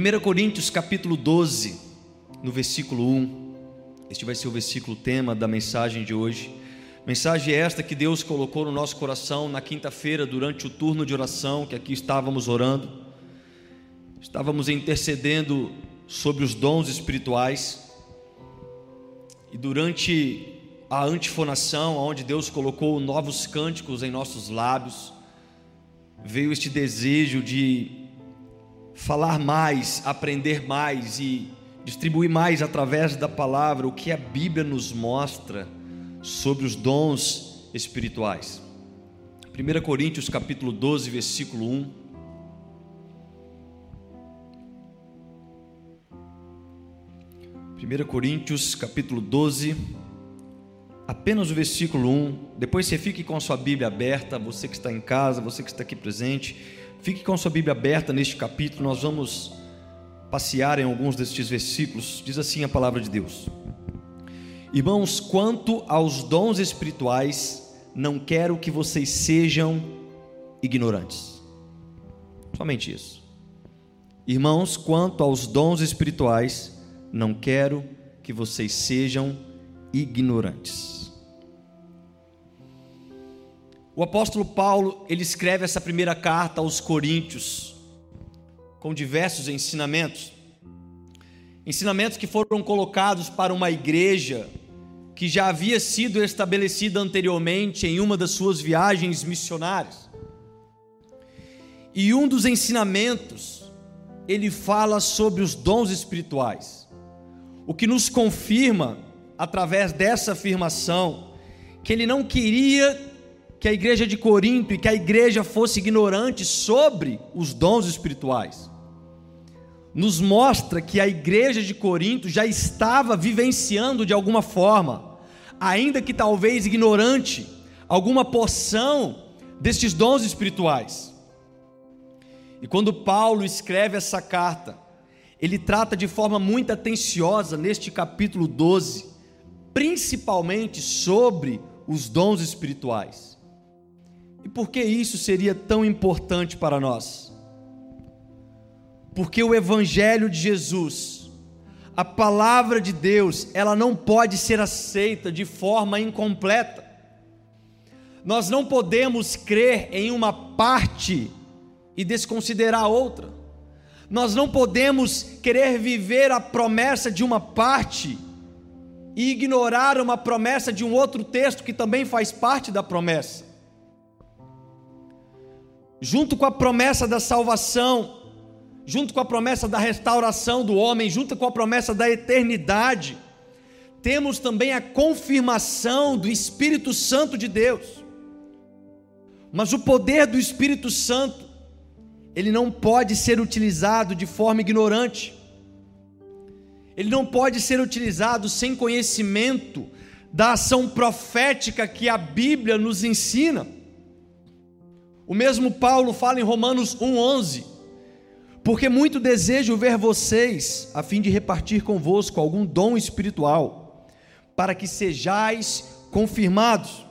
e amém. 1 Coríntios capítulo 12, no versículo 1. Este vai ser o versículo tema da mensagem de hoje. Mensagem esta que Deus colocou no nosso coração na quinta-feira, durante o turno de oração, que aqui estávamos orando. Estávamos intercedendo sobre os dons espirituais. E durante a antifonação, onde Deus colocou novos cânticos em nossos lábios, veio este desejo de falar mais, aprender mais e distribuir mais através da palavra o que a Bíblia nos mostra sobre os dons espirituais. 1 Coríntios capítulo 12, versículo 1. Primeira Coríntios capítulo 12, apenas o versículo 1. Depois você fique com a sua Bíblia aberta, você que está em casa, você que está aqui presente, fique com sua Bíblia aberta neste capítulo. Nós vamos passear em alguns destes versículos. Diz assim a palavra de Deus: Irmãos, quanto aos dons espirituais, não quero que vocês sejam ignorantes. Somente isso. Irmãos, quanto aos dons espirituais, não quero que vocês sejam ignorantes. O apóstolo Paulo, ele escreve essa primeira carta aos Coríntios com diversos ensinamentos. Ensinamentos que foram colocados para uma igreja que já havia sido estabelecida anteriormente em uma das suas viagens missionárias. E um dos ensinamentos, ele fala sobre os dons espirituais. O que nos confirma, através dessa afirmação, que ele não queria que a igreja de Corinto e que a igreja fosse ignorante sobre os dons espirituais. Nos mostra que a igreja de Corinto já estava vivenciando de alguma forma, ainda que talvez ignorante, alguma porção destes dons espirituais. E quando Paulo escreve essa carta, ele trata de forma muito atenciosa neste capítulo 12, principalmente sobre os dons espirituais. Por que isso seria tão importante para nós? Porque o Evangelho de Jesus, a palavra de Deus, ela não pode ser aceita de forma incompleta. Nós não podemos crer em uma parte e desconsiderar a outra. Nós não podemos querer viver a promessa de uma parte e ignorar uma promessa de um outro texto que também faz parte da promessa junto com a promessa da salvação, junto com a promessa da restauração do homem, junto com a promessa da eternidade, temos também a confirmação do Espírito Santo de Deus. Mas o poder do Espírito Santo, ele não pode ser utilizado de forma ignorante. Ele não pode ser utilizado sem conhecimento da ação profética que a Bíblia nos ensina. O mesmo Paulo fala em Romanos 1:11, porque muito desejo ver vocês, a fim de repartir convosco algum dom espiritual, para que sejais confirmados.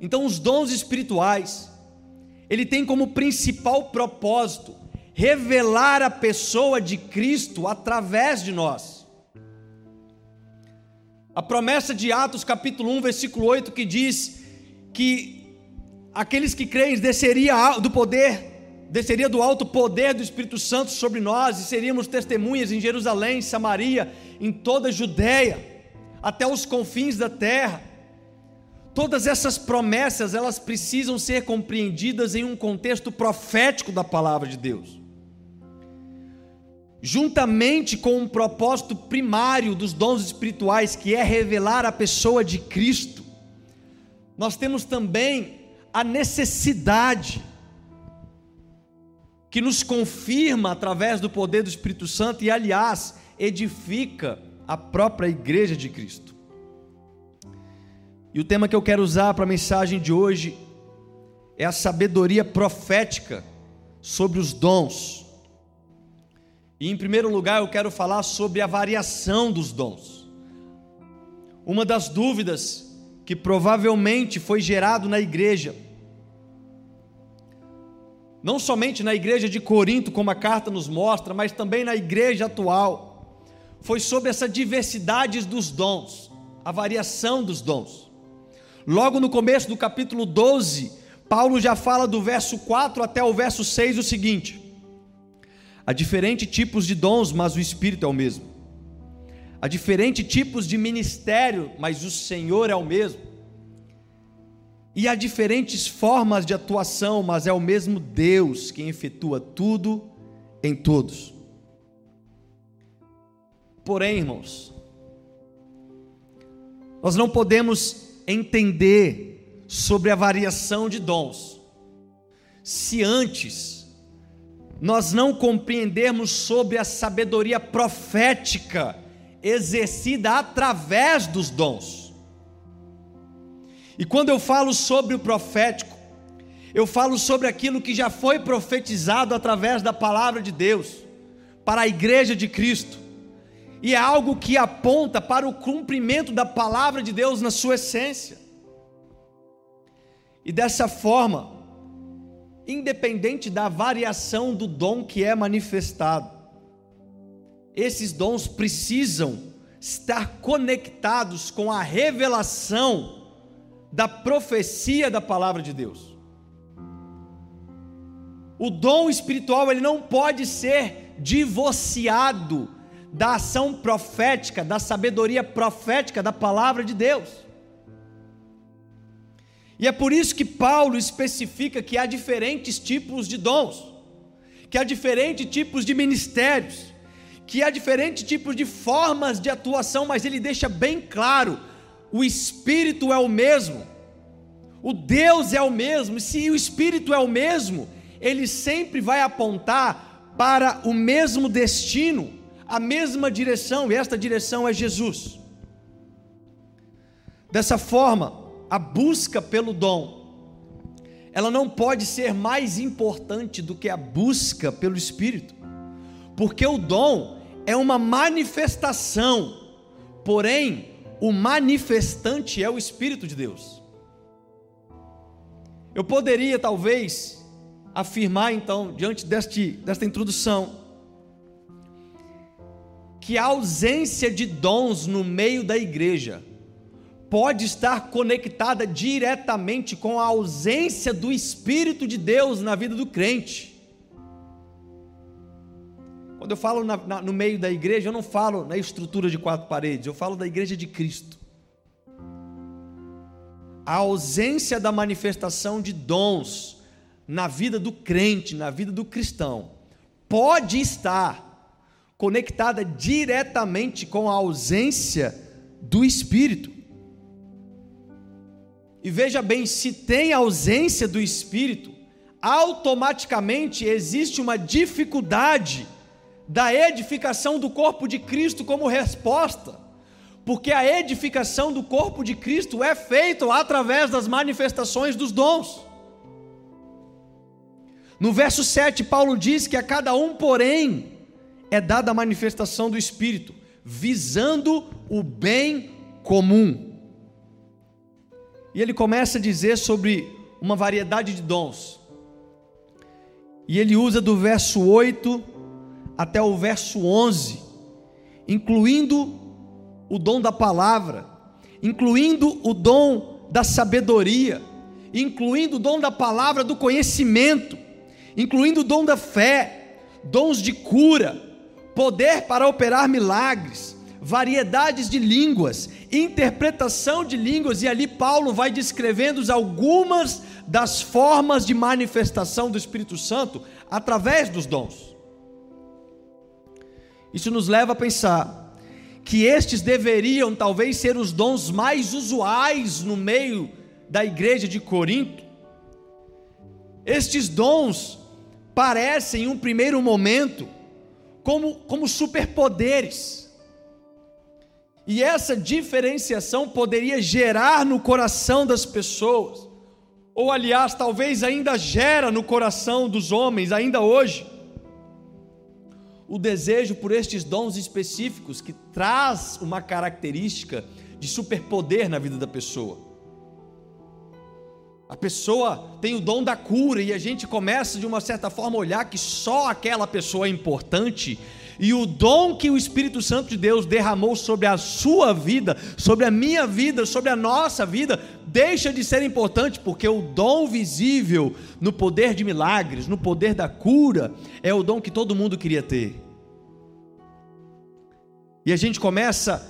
Então, os dons espirituais, ele tem como principal propósito revelar a pessoa de Cristo através de nós. A promessa de Atos capítulo 1, versículo 8 que diz que aqueles que creem desceria do poder, desceria do alto poder do Espírito Santo sobre nós e seríamos testemunhas em Jerusalém, Samaria, em toda a Judéia, até os confins da terra. Todas essas promessas, elas precisam ser compreendidas em um contexto profético da palavra de Deus. Juntamente com um propósito primário dos dons espirituais, que é revelar a pessoa de Cristo, nós temos também a necessidade que nos confirma através do poder do Espírito Santo e, aliás, edifica a própria igreja de Cristo. E o tema que eu quero usar para a mensagem de hoje é a sabedoria profética sobre os dons. E em primeiro lugar, eu quero falar sobre a variação dos dons. Uma das dúvidas que provavelmente foi gerado na igreja não somente na igreja de Corinto, como a carta nos mostra, mas também na igreja atual, foi sobre essa diversidade dos dons, a variação dos dons. Logo no começo do capítulo 12, Paulo já fala do verso 4 até o verso 6 o seguinte: Há diferentes tipos de dons, mas o Espírito é o mesmo. Há diferentes tipos de ministério, mas o Senhor é o mesmo. E há diferentes formas de atuação, mas é o mesmo Deus quem efetua tudo em todos. Porém, irmãos, nós não podemos entender sobre a variação de dons, se antes nós não compreendermos sobre a sabedoria profética exercida através dos dons. E quando eu falo sobre o profético, eu falo sobre aquilo que já foi profetizado através da palavra de Deus para a igreja de Cristo. E é algo que aponta para o cumprimento da palavra de Deus na sua essência. E dessa forma, independente da variação do dom que é manifestado, esses dons precisam estar conectados com a revelação da profecia da palavra de Deus. O dom espiritual ele não pode ser divorciado da ação profética, da sabedoria profética da palavra de Deus. E é por isso que Paulo especifica que há diferentes tipos de dons, que há diferentes tipos de ministérios, que há diferentes tipos de formas de atuação, mas ele deixa bem claro o Espírito é o mesmo, o Deus é o mesmo, e se o Espírito é o mesmo, ele sempre vai apontar para o mesmo destino, a mesma direção, e esta direção é Jesus. Dessa forma, a busca pelo dom, ela não pode ser mais importante do que a busca pelo Espírito, porque o dom é uma manifestação, porém, o manifestante é o Espírito de Deus. Eu poderia talvez afirmar então, diante deste, desta introdução, que a ausência de dons no meio da igreja pode estar conectada diretamente com a ausência do Espírito de Deus na vida do crente. Quando eu falo na, na, no meio da igreja, eu não falo na estrutura de quatro paredes, eu falo da igreja de Cristo. A ausência da manifestação de dons na vida do crente, na vida do cristão, pode estar conectada diretamente com a ausência do Espírito. E veja bem, se tem ausência do Espírito, automaticamente existe uma dificuldade da edificação do corpo de Cristo como resposta, porque a edificação do corpo de Cristo é feita através das manifestações dos dons. No verso 7, Paulo diz que a cada um, porém, é dada a manifestação do Espírito, visando o bem comum. E ele começa a dizer sobre uma variedade de dons. E ele usa do verso 8 até o verso 11, incluindo o dom da palavra, incluindo o dom da sabedoria, incluindo o dom da palavra do conhecimento, incluindo o dom da fé, dons de cura, poder para operar milagres, variedades de línguas, interpretação de línguas, e ali Paulo vai descrevendo algumas das formas de manifestação do Espírito Santo através dos dons. Isso nos leva a pensar que estes deveriam talvez ser os dons mais usuais no meio da igreja de Corinto. Estes dons parecem, em um primeiro momento, como, como superpoderes. E essa diferenciação poderia gerar no coração das pessoas, ou aliás, talvez ainda gera no coração dos homens, ainda hoje, o desejo por estes dons específicos que traz uma característica de superpoder na vida da pessoa. A pessoa tem o dom da cura e a gente começa de uma certa forma a olhar que só aquela pessoa é importante e o dom que o Espírito Santo de Deus derramou sobre a sua vida, sobre a minha vida, sobre a nossa vida, deixa de ser importante, porque o dom visível no poder de milagres, no poder da cura, é o dom que todo mundo queria ter. E a gente começa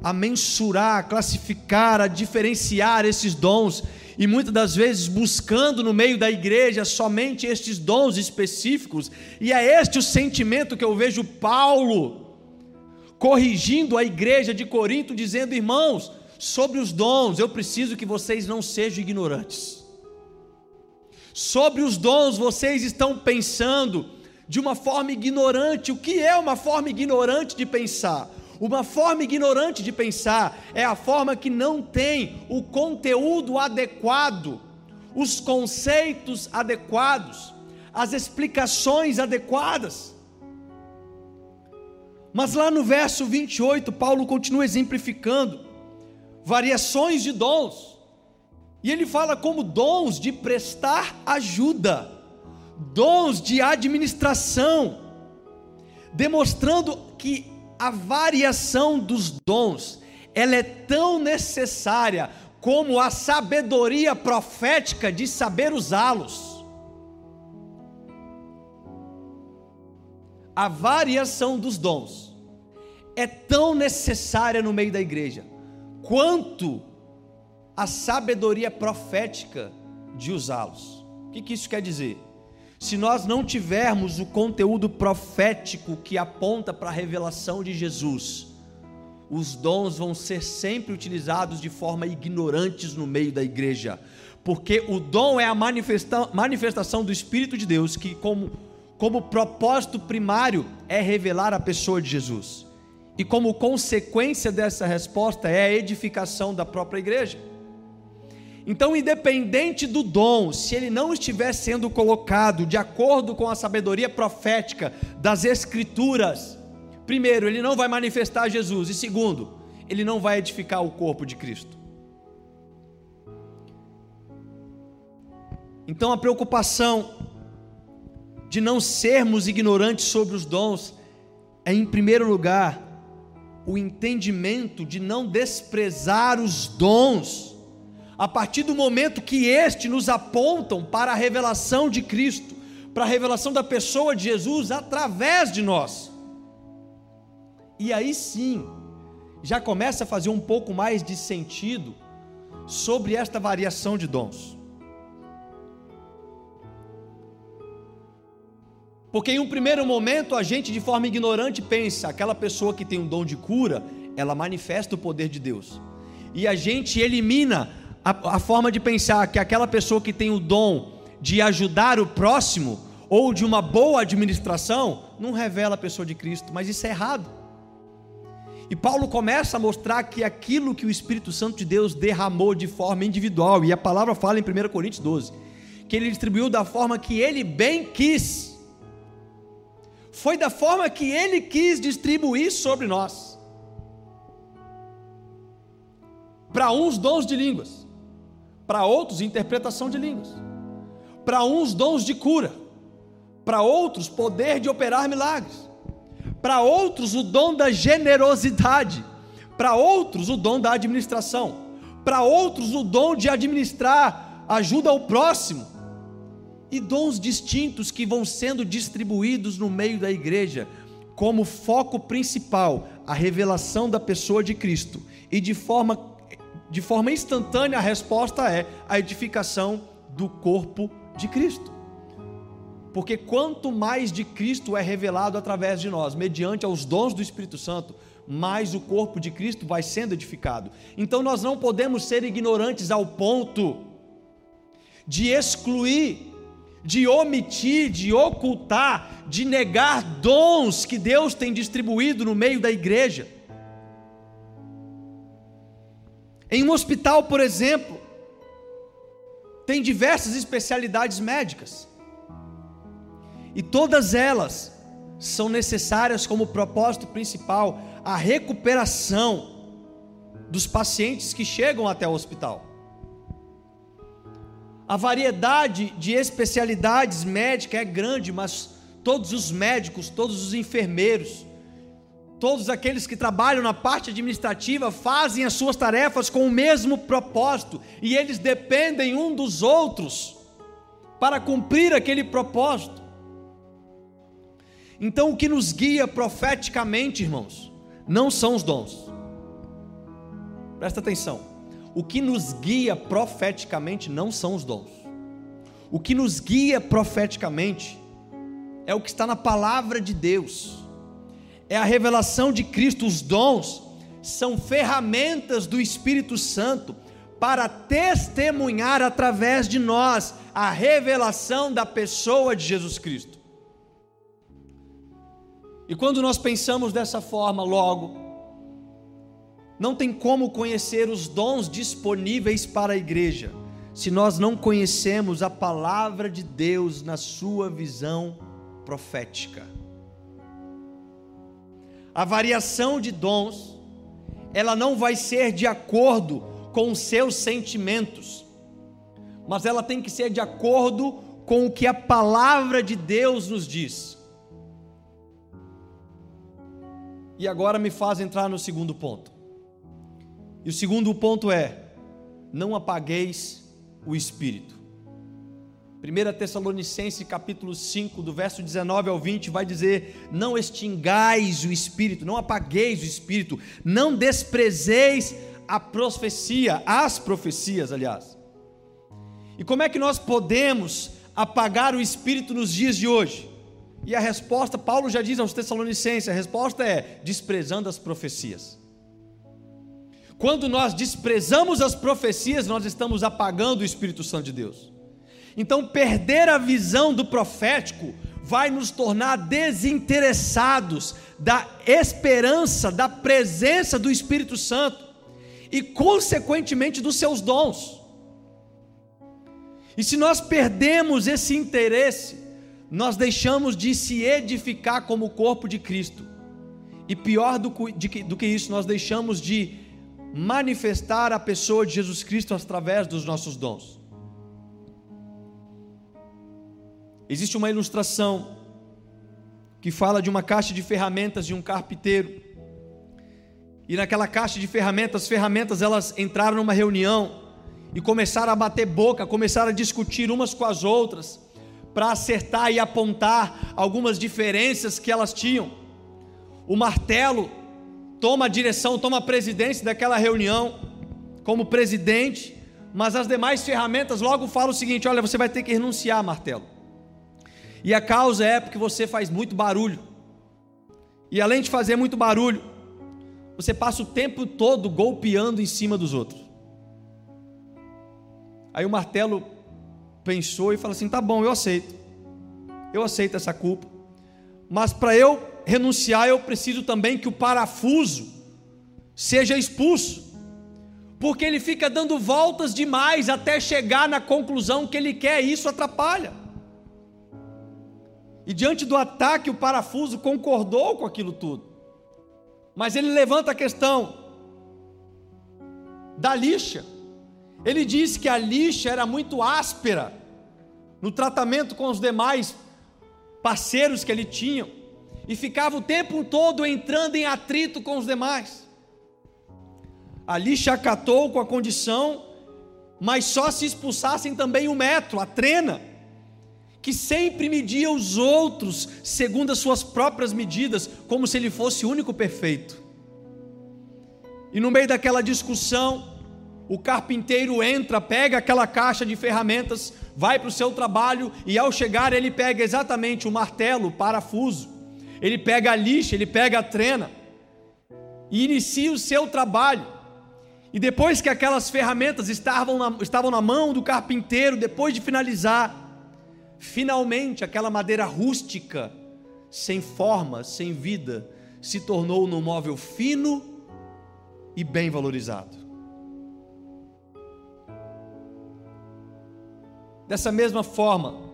a mensurar, a classificar, a diferenciar esses dons e muitas das vezes buscando no meio da igreja somente estes dons específicos, e é este o sentimento que eu vejo Paulo corrigindo a igreja de Corinto, dizendo: irmãos, sobre os dons, eu preciso que vocês não sejam ignorantes. Sobre os dons, vocês estão pensando de uma forma ignorante. O que é uma forma ignorante de pensar? Uma forma ignorante de pensar é a forma que não tem o conteúdo adequado, os conceitos adequados, as explicações adequadas. Mas lá no verso 28, Paulo continua exemplificando variações de dons. E ele fala como dons de prestar ajuda, dons de administração, demonstrando que a variação dos dons, ela é tão necessária como a sabedoria profética de saber usá-los. A variação dos dons é tão necessária no meio da igreja quanto a sabedoria profética de usá-los. O que, que isso quer dizer? Se nós não tivermos o conteúdo profético que aponta para a revelação de Jesus, os dons vão ser sempre utilizados de forma ignorantes no meio da igreja, porque o dom é a manifestação do Espírito de Deus, que, como, como propósito primário, é revelar a pessoa de Jesus, e como consequência dessa resposta é a edificação da própria igreja. Então, independente do dom, se ele não estiver sendo colocado de acordo com a sabedoria profética das Escrituras, primeiro, ele não vai manifestar Jesus, e segundo, ele não vai edificar o corpo de Cristo. Então, a preocupação de não sermos ignorantes sobre os dons é, em primeiro lugar, o entendimento de não desprezar os dons a partir do momento que este nos apontam para a revelação de Cristo, para a revelação da pessoa de Jesus através de nós. E aí sim, já começa a fazer um pouco mais de sentido sobre esta variação de dons. Porque em um primeiro momento a gente de forma ignorante pensa, aquela pessoa que tem um dom de cura, ela manifesta o poder de Deus. E a gente elimina a, a forma de pensar que aquela pessoa que tem o dom de ajudar o próximo ou de uma boa administração não revela a pessoa de Cristo, mas isso é errado. E Paulo começa a mostrar que aquilo que o Espírito Santo de Deus derramou de forma individual, e a palavra fala em 1 Coríntios 12, que ele distribuiu da forma que ele bem quis. Foi da forma que ele quis distribuir sobre nós. Para uns dons de línguas, para outros, interpretação de línguas, para uns, dons de cura, para outros, poder de operar milagres, para outros, o dom da generosidade, para outros, o dom da administração, para outros, o dom de administrar ajuda ao próximo, e dons distintos que vão sendo distribuídos no meio da igreja, como foco principal a revelação da pessoa de Cristo, e de forma de forma instantânea, a resposta é a edificação do corpo de Cristo. Porque quanto mais de Cristo é revelado através de nós, mediante aos dons do Espírito Santo, mais o corpo de Cristo vai sendo edificado. Então nós não podemos ser ignorantes ao ponto de excluir, de omitir, de ocultar, de negar dons que Deus tem distribuído no meio da igreja. Em um hospital, por exemplo, tem diversas especialidades médicas. E todas elas são necessárias como propósito principal a recuperação dos pacientes que chegam até o hospital. A variedade de especialidades médicas é grande, mas todos os médicos, todos os enfermeiros, todos aqueles que trabalham na parte administrativa fazem as suas tarefas com o mesmo propósito e eles dependem um dos outros para cumprir aquele propósito. Então, o que nos guia profeticamente, irmãos, não são os dons. Presta atenção. O que nos guia profeticamente não são os dons. O que nos guia profeticamente é o que está na palavra de Deus. É a revelação de Cristo. Os dons são ferramentas do Espírito Santo para testemunhar através de nós a revelação da pessoa de Jesus Cristo. E quando nós pensamos dessa forma, logo, não tem como conhecer os dons disponíveis para a igreja se nós não conhecemos a palavra de Deus na sua visão profética. A variação de dons, ela não vai ser de acordo com os seus sentimentos, mas ela tem que ser de acordo com o que a palavra de Deus nos diz. E agora me faz entrar no segundo ponto. E o segundo ponto é: não apagueis o espírito. 1 Tessalonicenses capítulo 5, do verso 19 ao 20, vai dizer: Não extingais o espírito, não apagueis o espírito, não desprezeis a profecia, as profecias, aliás. E como é que nós podemos apagar o espírito nos dias de hoje? E a resposta, Paulo já diz aos Tessalonicenses: a resposta é desprezando as profecias. Quando nós desprezamos as profecias, nós estamos apagando o Espírito Santo de Deus. Então, perder a visão do profético vai nos tornar desinteressados da esperança, da presença do Espírito Santo e, consequentemente, dos seus dons. E se nós perdemos esse interesse, nós deixamos de se edificar como o corpo de Cristo. E pior do que, isso, nós deixamos de manifestar a pessoa de Jesus Cristo através dos nossos dons. Existe uma ilustração que fala de uma caixa de ferramentas de um carpinteiro. E naquela caixa de ferramentas, as ferramentas elas entraram numa reunião e começaram a bater boca, começaram a discutir umas com as outras para acertar e apontar algumas diferenças que elas tinham. O martelo toma a direção, toma a presidência daquela reunião, como presidente, mas as demais ferramentas logo falam o seguinte: olha, você vai ter que renunciar, martelo. E a causa é porque você faz muito barulho. E além de fazer muito barulho, você passa o tempo todo golpeando em cima dos outros. Aí o martelo pensou e falou assim: tá bom, eu aceito. Eu aceito essa culpa. Mas para eu renunciar, eu preciso também que o parafuso seja expulso, porque ele fica dando voltas demais até chegar na conclusão que ele quer, e isso atrapalha. E diante do ataque, o parafuso concordou com aquilo tudo, mas ele levanta a questão da lixa. Ele disse que a lixa era muito áspera no tratamento com os demais parceiros que ele tinha e ficava o tempo todo entrando em atrito com os demais. Ali chacatou com a condição, mas só se expulsassem também o metro, a trena, que sempre media os outros segundo as suas próprias medidas, como se ele fosse o único perfeito. E no meio daquela discussão, o carpinteiro entra, pega aquela caixa de ferramentas, vai para o seu trabalho e ao chegar ele pega exatamente o martelo, o parafuso ele pega a lixa, ele pega a trena e inicia o seu trabalho. E depois que aquelas ferramentas estavam na, estavam na mão do carpinteiro, depois de finalizar, finalmente aquela madeira rústica, sem forma, sem vida, se tornou num móvel fino e bem valorizado. Dessa mesma forma,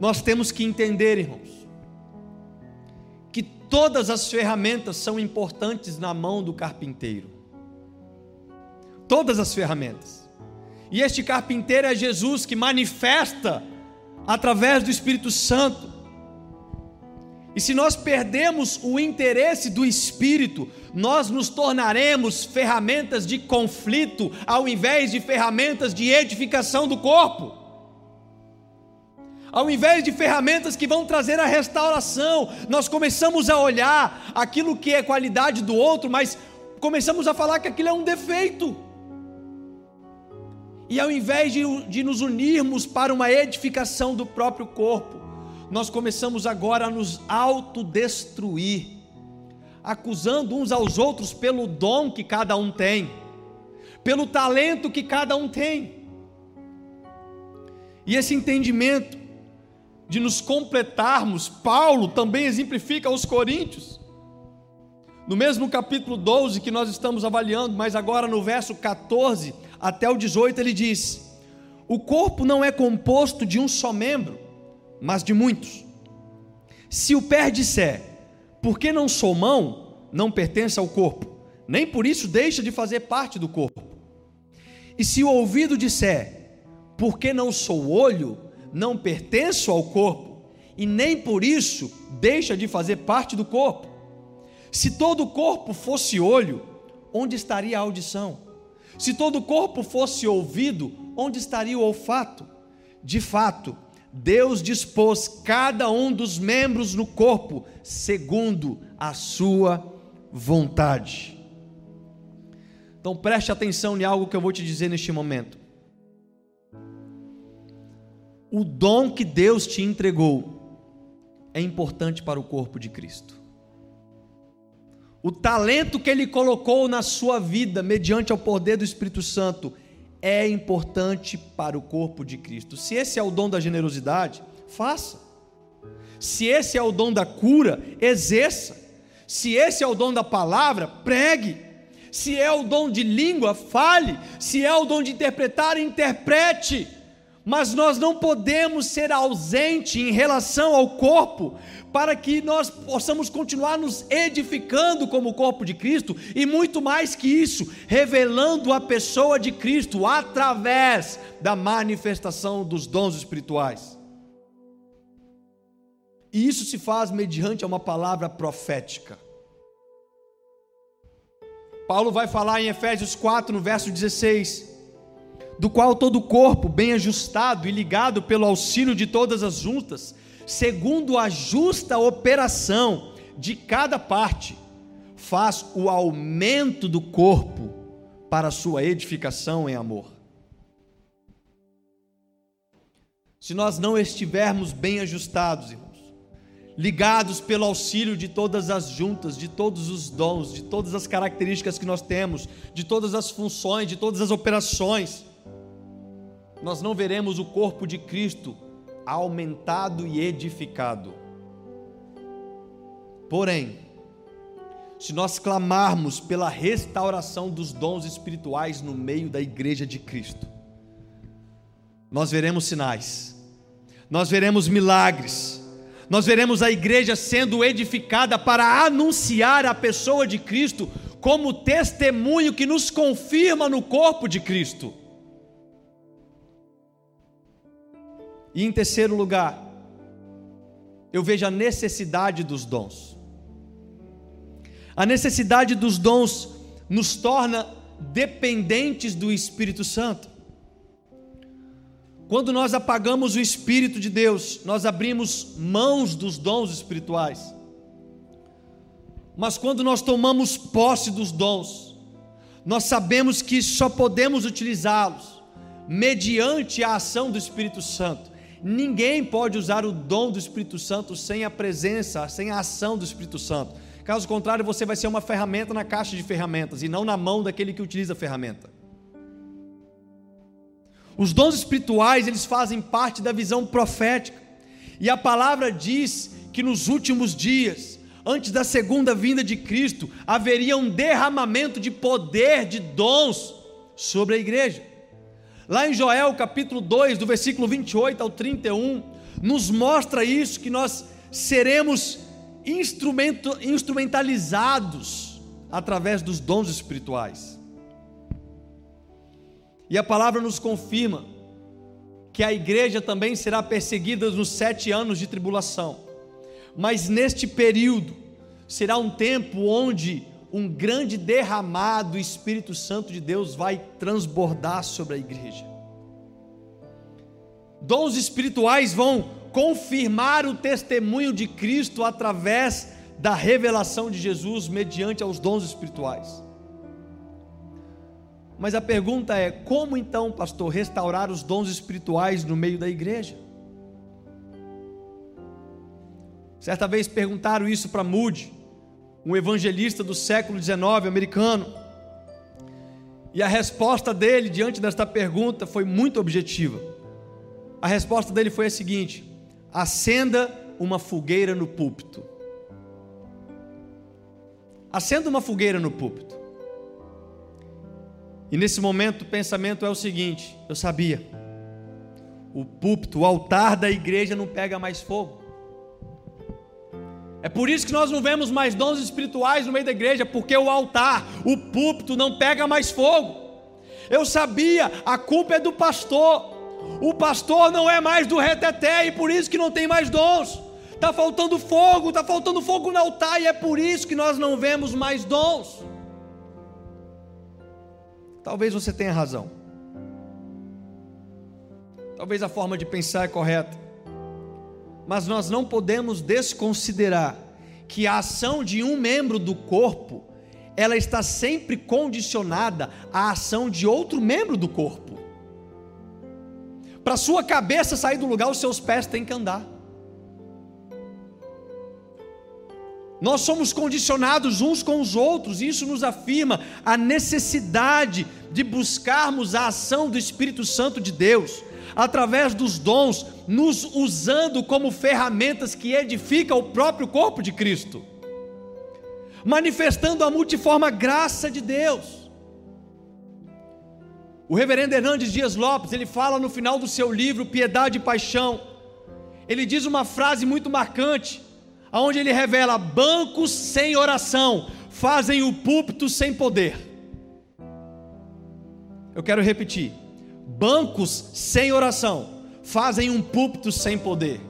nós temos que entender, irmãos, Todas as ferramentas são importantes na mão do carpinteiro. Todas as ferramentas. E este carpinteiro é Jesus que manifesta através do Espírito Santo. E se nós perdemos o interesse do Espírito, nós nos tornaremos ferramentas de conflito ao invés de ferramentas de edificação do corpo. Ao invés de ferramentas que vão trazer a restauração, nós começamos a olhar aquilo que é qualidade do outro, mas começamos a falar que aquilo é um defeito. E ao invés de, de nos unirmos para uma edificação do próprio corpo, nós começamos agora a nos autodestruir, acusando uns aos outros pelo dom que cada um tem, pelo talento que cada um tem. E esse entendimento de nos completarmos, Paulo também exemplifica aos Coríntios. No mesmo capítulo 12 que nós estamos avaliando, mas agora no verso 14 até o 18, ele diz: O corpo não é composto de um só membro mas de muitos. Se o pé disser, porque não sou mão, não pertence ao corpo, nem por isso deixa de fazer parte do corpo. E se o ouvido disser, porque não sou olho, não pertenço ao corpo, e nem por isso deixa de fazer parte do corpo. Se todo o corpo fosse olho, onde estaria a audição? Se todo o corpo fosse ouvido, onde estaria o olfato? De fato, Deus dispôs cada um dos membros no corpo segundo a sua vontade. Então preste atenção em algo que eu vou te dizer neste momento. O dom que Deus te entregou é importante para o corpo de Cristo. O talento que Ele colocou na sua vida, mediante o poder do Espírito Santo, é importante para o corpo de Cristo. Se esse é o dom da generosidade, faça. Se esse é o dom da cura, exerça. Se esse é o dom da palavra, pregue. Se é o dom de língua, fale. Se é o dom de interpretar, interprete mas nós não podemos ser ausente em relação ao corpo, para que nós possamos continuar nos edificando como corpo de Cristo e muito mais que isso, revelando a pessoa de Cristo através da manifestação dos dons espirituais. E isso se faz mediante uma palavra profética. Paulo vai falar em Efésios 4, no verso 16: do qual todo o corpo, bem ajustado e ligado pelo auxílio de todas as juntas, segundo a justa operação de cada parte, faz o aumento do corpo para sua edificação em amor. Se nós não estivermos bem ajustados, irmãos, ligados pelo auxílio de todas as juntas, de todos os dons, de todas as características que nós temos, de todas as funções, de todas as operações, nós não veremos o corpo de Cristo aumentado e edificado. Porém, se nós clamarmos pela restauração dos dons espirituais no meio da igreja de Cristo, nós veremos sinais, nós veremos milagres, nós veremos a igreja sendo edificada para anunciar a pessoa de Cristo como testemunho que nos confirma no corpo de Cristo. E em terceiro lugar, eu vejo a necessidade dos dons. A necessidade dos dons nos torna dependentes do Espírito Santo. Quando nós apagamos o Espírito de Deus, nós abrimos mãos dos dons espirituais. Mas quando nós tomamos posse dos dons, nós sabemos que só podemos utilizá-los mediante a ação do Espírito Santo. Ninguém pode usar o dom do Espírito Santo sem a presença, sem a ação do Espírito Santo. Caso contrário, você vai ser uma ferramenta na caixa de ferramentas e não na mão daquele que utiliza a ferramenta. Os dons espirituais, eles fazem parte da visão profética. E a palavra diz que nos últimos dias, antes da segunda vinda de Cristo, haveria um derramamento de poder, de dons sobre a igreja. Lá em Joel capítulo 2, do versículo 28 ao 31, nos mostra isso, que nós seremos instrumento, instrumentalizados através dos dons espirituais. E a palavra nos confirma que a igreja também será perseguida nos sete anos de tribulação. Mas neste período será um tempo onde um grande derramado do Espírito Santo de Deus vai transbordar sobre a igreja. Dons espirituais vão confirmar o testemunho de Cristo através da revelação de Jesus mediante aos dons espirituais. Mas a pergunta é: como então, pastor, restaurar os dons espirituais no meio da igreja? Certa vez perguntaram isso para Moody, um evangelista do século XIX americano. E a resposta dele diante desta pergunta foi muito objetiva. A resposta dele foi a seguinte: acenda uma fogueira no púlpito. Acenda uma fogueira no púlpito. E nesse momento o pensamento é o seguinte: eu sabia, o púlpito, o altar da igreja não pega mais fogo. É por isso que nós não vemos mais dons espirituais no meio da igreja, porque o altar, o púlpito não pega mais fogo. Eu sabia, a culpa é do pastor. O pastor não é mais do reteté e por isso que não tem mais dons. Está faltando fogo, está faltando fogo no altar e é por isso que nós não vemos mais dons. Talvez você tenha razão. Talvez a forma de pensar é correta. Mas nós não podemos desconsiderar que a ação de um membro do corpo, ela está sempre condicionada à ação de outro membro do corpo. Para sua cabeça sair do lugar, os seus pés têm que andar. Nós somos condicionados uns com os outros, e isso nos afirma a necessidade de buscarmos a ação do Espírito Santo de Deus, através dos dons, nos usando como ferramentas que edificam o próprio corpo de Cristo, manifestando a multiforme graça de Deus. O reverendo Hernandes Dias Lopes, ele fala no final do seu livro Piedade e Paixão, ele diz uma frase muito marcante, onde ele revela: bancos sem oração fazem o púlpito sem poder. Eu quero repetir: bancos sem oração fazem um púlpito sem poder.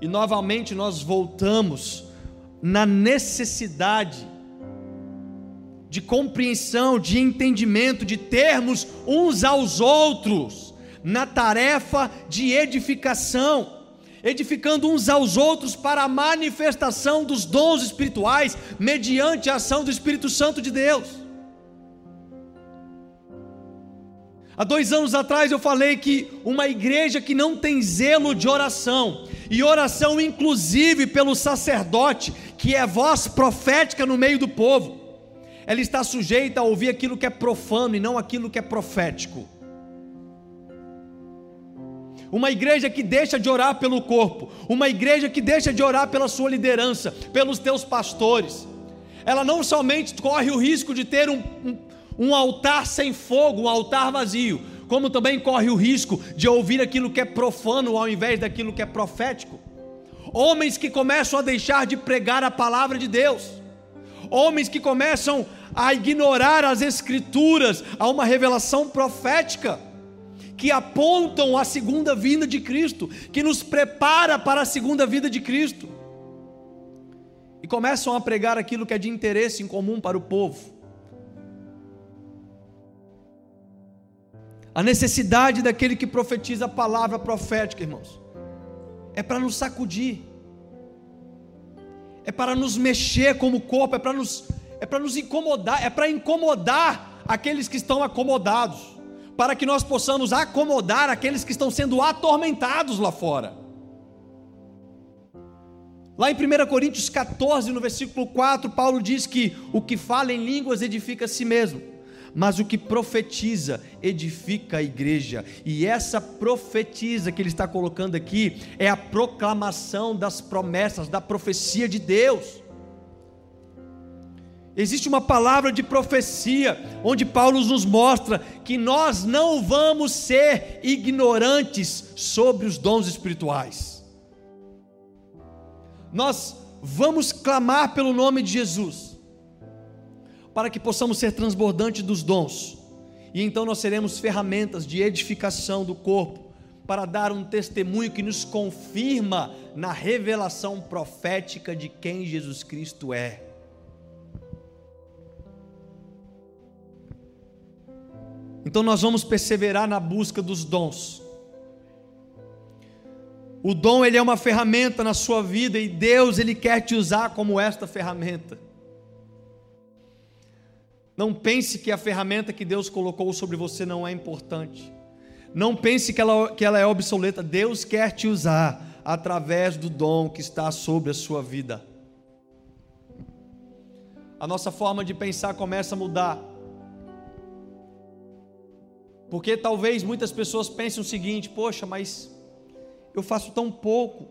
E novamente nós voltamos na necessidade de compreensão, de entendimento, de termos uns aos outros na tarefa de edificação edificando uns aos outros para a manifestação dos dons espirituais, mediante a ação do Espírito Santo de Deus. Há dois anos atrás eu falei que uma igreja que não tem zelo de oração, e oração inclusive pelo sacerdote, que é voz profética no meio do povo, ela está sujeita a ouvir aquilo que é profano e não aquilo que é profético. Uma igreja que deixa de orar pelo corpo, uma igreja que deixa de orar pela sua liderança, pelos teus pastores. Ela não somente corre o risco de ter um, um, um altar sem fogo, um altar vazio, como também corre o risco de ouvir aquilo que é profano ao invés daquilo que é profético. Homens que começam a deixar de pregar a palavra de Deus, homens que começam a ignorar as Escrituras, a uma revelação profética que apontam a segunda vinda de Cristo, que nos prepara para a segunda vida de Cristo. E começam a pregar aquilo que é de interesse em comum para o povo. A necessidade daquele que profetiza a palavra profética, irmãos, é para nos sacudir, é para nos mexer como corpo, é para nos, é para nos incomodar, é para incomodar aqueles que estão acomodados para que nós possamos acomodar aqueles que estão sendo atormentados lá fora. Lá em 1 Coríntios 14, no versículo 4, Paulo diz que o que fala em línguas edifica a si mesmo, mas o que profetiza edifica a igreja. E essa profetiza que ele está colocando aqui é a proclamação das promessas, da profecia de Deus. Existe uma palavra de profecia, onde Paulo nos mostra que nós não vamos ser ignorantes sobre os dons espirituais. Nós vamos clamar pelo nome de Jesus, para que possamos ser transbordantes dos dons E então nós seremos ferramentas de edificação do corpo para dar um testemunho que nos confirma na revelação profética de quem Jesus Cristo é. Então nós vamos perseverar na busca dos dons. O dom ele é uma ferramenta na sua vida e Deus ele quer te usar como esta ferramenta. Não pense que a ferramenta que Deus colocou sobre você não é importante. Não pense que ela, que ela é obsoleta. Deus quer te usar através do dom que está sobre a sua vida. A nossa forma de pensar começa a mudar. Porque talvez muitas pessoas pensem o seguinte: poxa, mas eu faço tão pouco.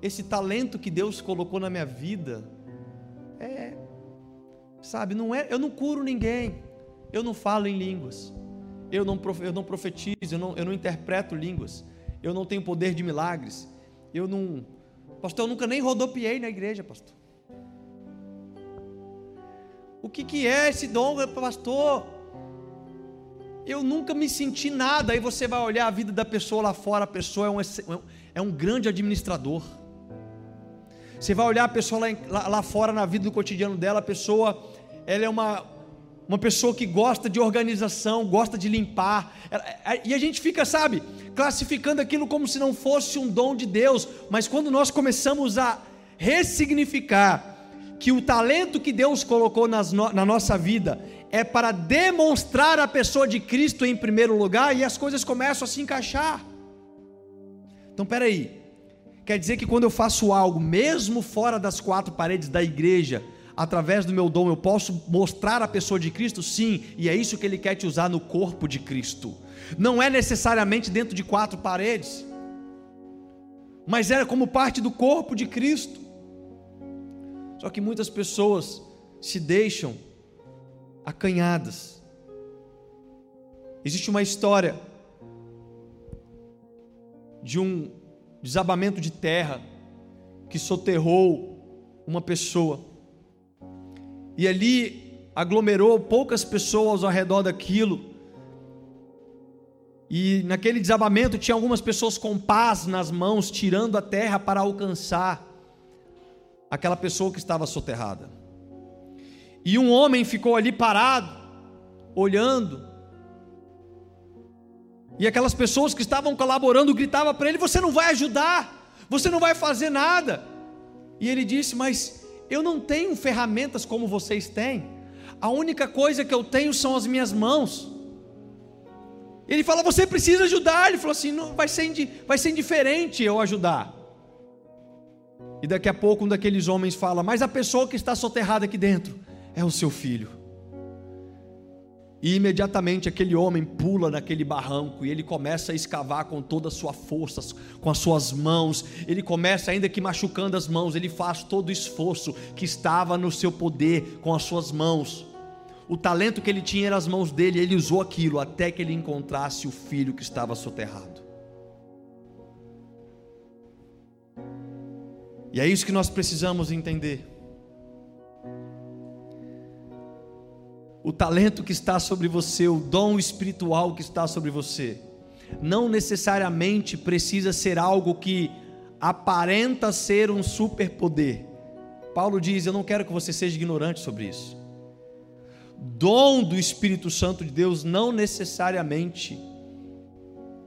Esse talento que Deus colocou na minha vida sabe, não é, eu não curo ninguém, eu não falo em línguas, eu não, eu não profetizo, eu não, eu não interpreto línguas, eu não tenho poder de milagres, eu não, pastor, eu nunca nem rodopiei na igreja, pastor. O que, que é esse dom, pastor? Eu nunca me senti nada. Aí você vai olhar a vida da pessoa lá fora, a pessoa é um, é um grande administrador. Você vai olhar a pessoa lá, lá, lá fora na vida do cotidiano dela, a pessoa, ela é uma, uma pessoa que gosta de organização, gosta de limpar, e a gente fica, sabe, classificando aquilo como se não fosse um dom de Deus, mas quando nós começamos a ressignificar que o talento que Deus colocou nas, na nossa vida é para demonstrar a pessoa de Cristo em primeiro lugar e as coisas começam a se encaixar. Então, peraí, quer dizer que quando eu faço algo, mesmo fora das quatro paredes da igreja, através do meu dom, eu posso mostrar a pessoa de Cristo? Sim, e é isso que Ele quer te usar no corpo de Cristo. Não é necessariamente dentro de quatro paredes, mas era como parte do corpo de Cristo. Só que muitas pessoas se deixam acanhadas. Existe uma história de um desabamento de terra que soterrou uma pessoa. E ali aglomerou poucas pessoas ao redor daquilo. E naquele desabamento tinha algumas pessoas com pás nas mãos, tirando a terra para alcançar aquela pessoa que estava soterrada. E um homem ficou ali parado, olhando. E aquelas pessoas que estavam colaborando gritavam para ele: Você não vai ajudar, você não vai fazer nada. E ele disse: Mas eu não tenho ferramentas como vocês têm. A única coisa que eu tenho são as minhas mãos. Ele fala: Você precisa ajudar. Ele falou assim: não, vai, ser, vai ser indiferente eu ajudar. E daqui a pouco um daqueles homens fala: Mas a pessoa que está soterrada aqui dentro, é o seu filho. E imediatamente aquele homem pula naquele barranco e ele começa a escavar com toda a sua força, com as suas mãos. Ele começa, ainda que machucando as mãos, ele faz todo o esforço que estava no seu poder com as suas mãos. O talento que ele tinha era as mãos dele, ele usou aquilo até que ele encontrasse o filho que estava soterrado. E é isso que nós precisamos entender. O talento que está sobre você, o dom espiritual que está sobre você, não necessariamente precisa ser algo que aparenta ser um superpoder. Paulo diz: Eu não quero que você seja ignorante sobre isso. Dom do Espírito Santo de Deus não necessariamente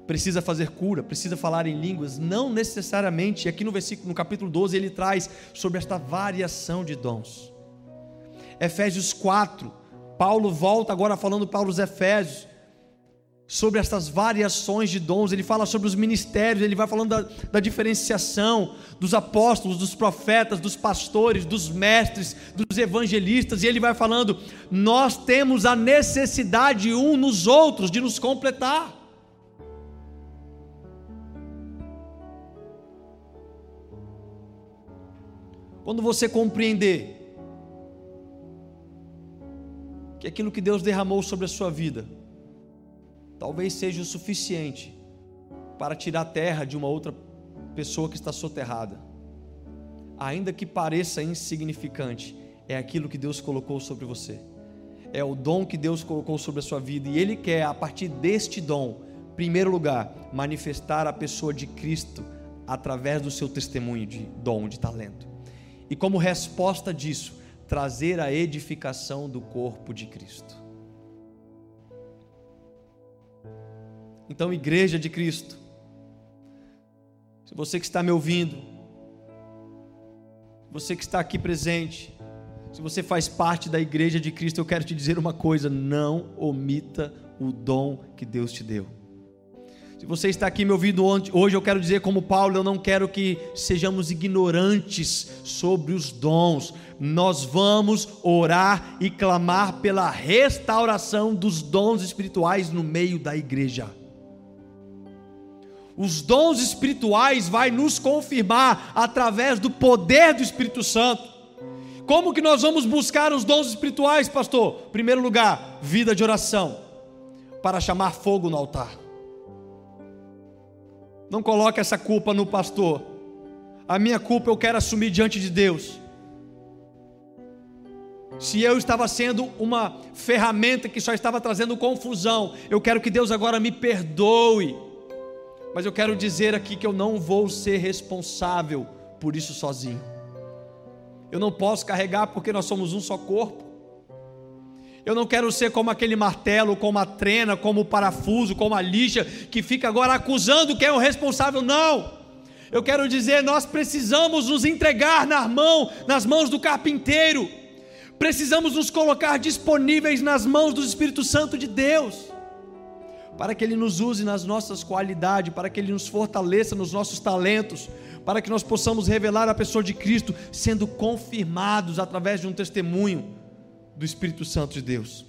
precisa fazer cura, precisa falar em línguas, não necessariamente. Aqui no versículo, no capítulo 12, ele traz sobre esta variação de dons. Efésios 4, Paulo volta agora falando para os Efésios sobre essas variações de dons, ele fala sobre os ministérios, ele vai falando da, da, diferenciação dos apóstolos, dos profetas, dos pastores, dos mestres, dos evangelistas, e ele vai falando: nós temos a necessidade um nos outros de nos completar. Quando você compreender que aquilo que Deus derramou sobre a sua vida talvez seja o suficiente para tirar a terra de uma outra pessoa que está soterrada. Ainda que pareça insignificante, é aquilo que Deus colocou sobre você. é o dom que Deus colocou sobre a sua vida e Ele quer, a partir deste dom, em primeiro lugar, manifestar a pessoa de Cristo através do seu testemunho de dom, de talento. E como resposta disso, trazer a edificação do corpo de Cristo. Então, igreja de Cristo, se você que está me ouvindo, você que está aqui presente, se você faz parte da igreja de Cristo, eu quero te dizer uma coisa: não omita o dom que Deus te deu. Se você está aqui me ouvindo hoje, eu quero dizer, como Paulo, eu não quero que sejamos ignorantes sobre os dons. Nós vamos orar e clamar pela restauração dos dons espirituais no meio da igreja. Os dons espirituais vai nos confirmar através do poder do Espírito Santo. Como que nós vamos buscar os dons espirituais, pastor? Primeiro lugar, vida de oração, para chamar fogo no altar. Não coloque essa culpa no pastor. A minha culpa eu quero assumir diante de Deus. Se eu estava sendo uma ferramenta que só estava trazendo confusão, eu quero que Deus agora me perdoe. Mas eu quero dizer aqui que eu não vou ser responsável por isso sozinho. Eu não posso carregar porque nós somos um só corpo. Eu não quero ser como aquele martelo, como a trena, como o parafuso, como a lixa, que fica agora acusando quem é o responsável. Não! Eu quero dizer, nós precisamos nos entregar na mão, nas mãos do carpinteiro. Precisamos nos colocar disponíveis nas mãos do Espírito Santo de Deus para que Ele nos use nas nossas qualidades, para que Ele nos fortaleça nos nossos talentos, para que nós possamos revelar a pessoa de Cristo, sendo confirmados através de um testemunho do Espírito Santo de Deus.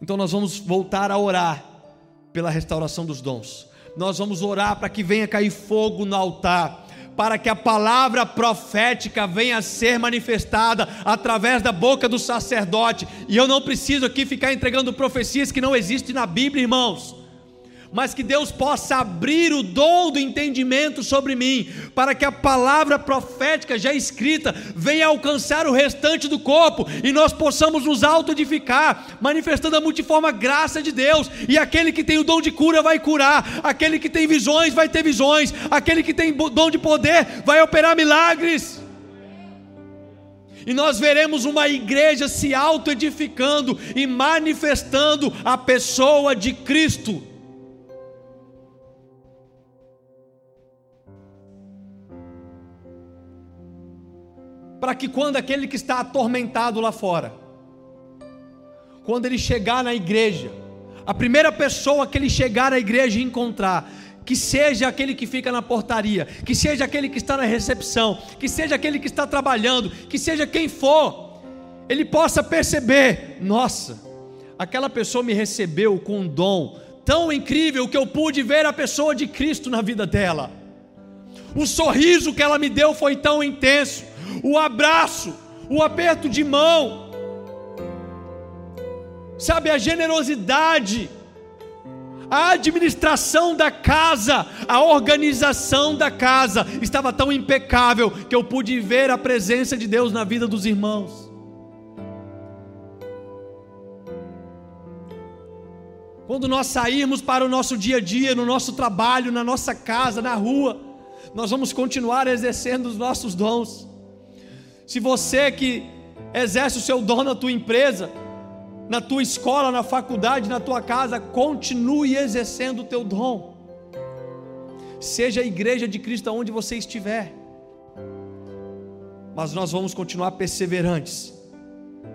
Então nós vamos voltar a orar pela restauração dos dons. Nós vamos orar para que venha cair fogo no altar para que a palavra profética venha a ser manifestada através da boca do sacerdote. E eu não preciso aqui ficar entregando profecias que não existem na Bíblia, irmãos mas que Deus possa abrir o dom do entendimento sobre mim, para que a palavra profética já escrita venha alcançar o restante do corpo e nós possamos nos auto-edificar, manifestando a multiforme graça de Deus. E aquele que tem o dom de cura vai curar, aquele que tem visões vai ter visões, aquele que tem dom de poder vai operar milagres. E nós veremos uma igreja se auto-edificando e manifestando a pessoa de Cristo. Para que quando aquele que está atormentado lá fora, quando ele chegar na igreja, a primeira pessoa que ele chegar na igreja e encontrar, que seja aquele que fica na portaria, que seja aquele que está na recepção, que seja aquele que está trabalhando, que seja quem for, ele possa perceber: nossa, aquela pessoa me recebeu com um dom tão incrível que eu pude ver a pessoa de Cristo na vida dela. O sorriso que ela me deu foi tão intenso o abraço, o aperto de mão, sabe, a generosidade, a administração da casa, a organização da casa estava tão impecável que eu pude ver a presença de Deus na vida dos irmãos. Quando nós sairmos para o nosso dia a dia, no nosso trabalho, na nossa casa, na rua, nós vamos continuar exercendo os nossos dons. Se você que exerce o seu dom na tua empresa, na tua escola, na faculdade, na tua casa, continue exercendo o teu dom. Seja a igreja de Cristo onde você estiver. Mas nós vamos continuar perseverantes,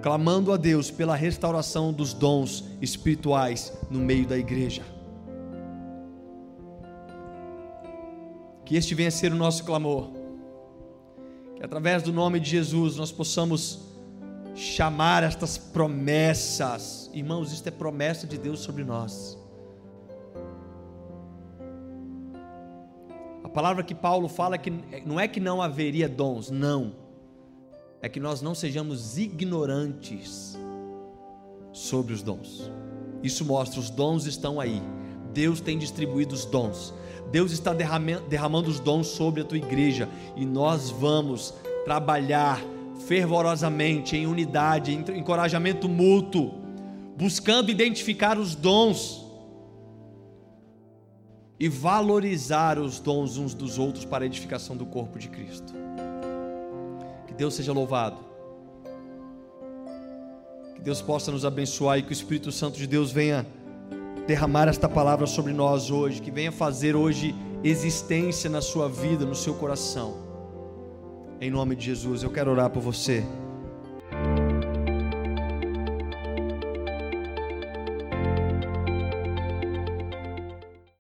clamando a Deus pela restauração dos dons espirituais no meio da igreja. Que este venha a ser o nosso clamor que através do nome de Jesus nós possamos chamar estas promessas. Irmãos, isto é promessa de Deus sobre nós. A palavra que Paulo fala é que não é que não haveria dons, não. É que nós não sejamos ignorantes sobre os dons. Isso mostra os dons estão aí. Deus tem distribuído os dons. Deus está derramando os dons sobre a tua igreja e nós vamos trabalhar fervorosamente, em unidade, em encorajamento mútuo, buscando identificar os dons e valorizar os dons uns dos outros para a edificação do corpo de Cristo. Que Deus seja louvado. Que Deus possa nos abençoar e que o Espírito Santo de Deus venha derramar esta palavra sobre nós hoje, que venha fazer hoje existência na sua vida, no seu coração. Em nome de Jesus, eu quero orar por você.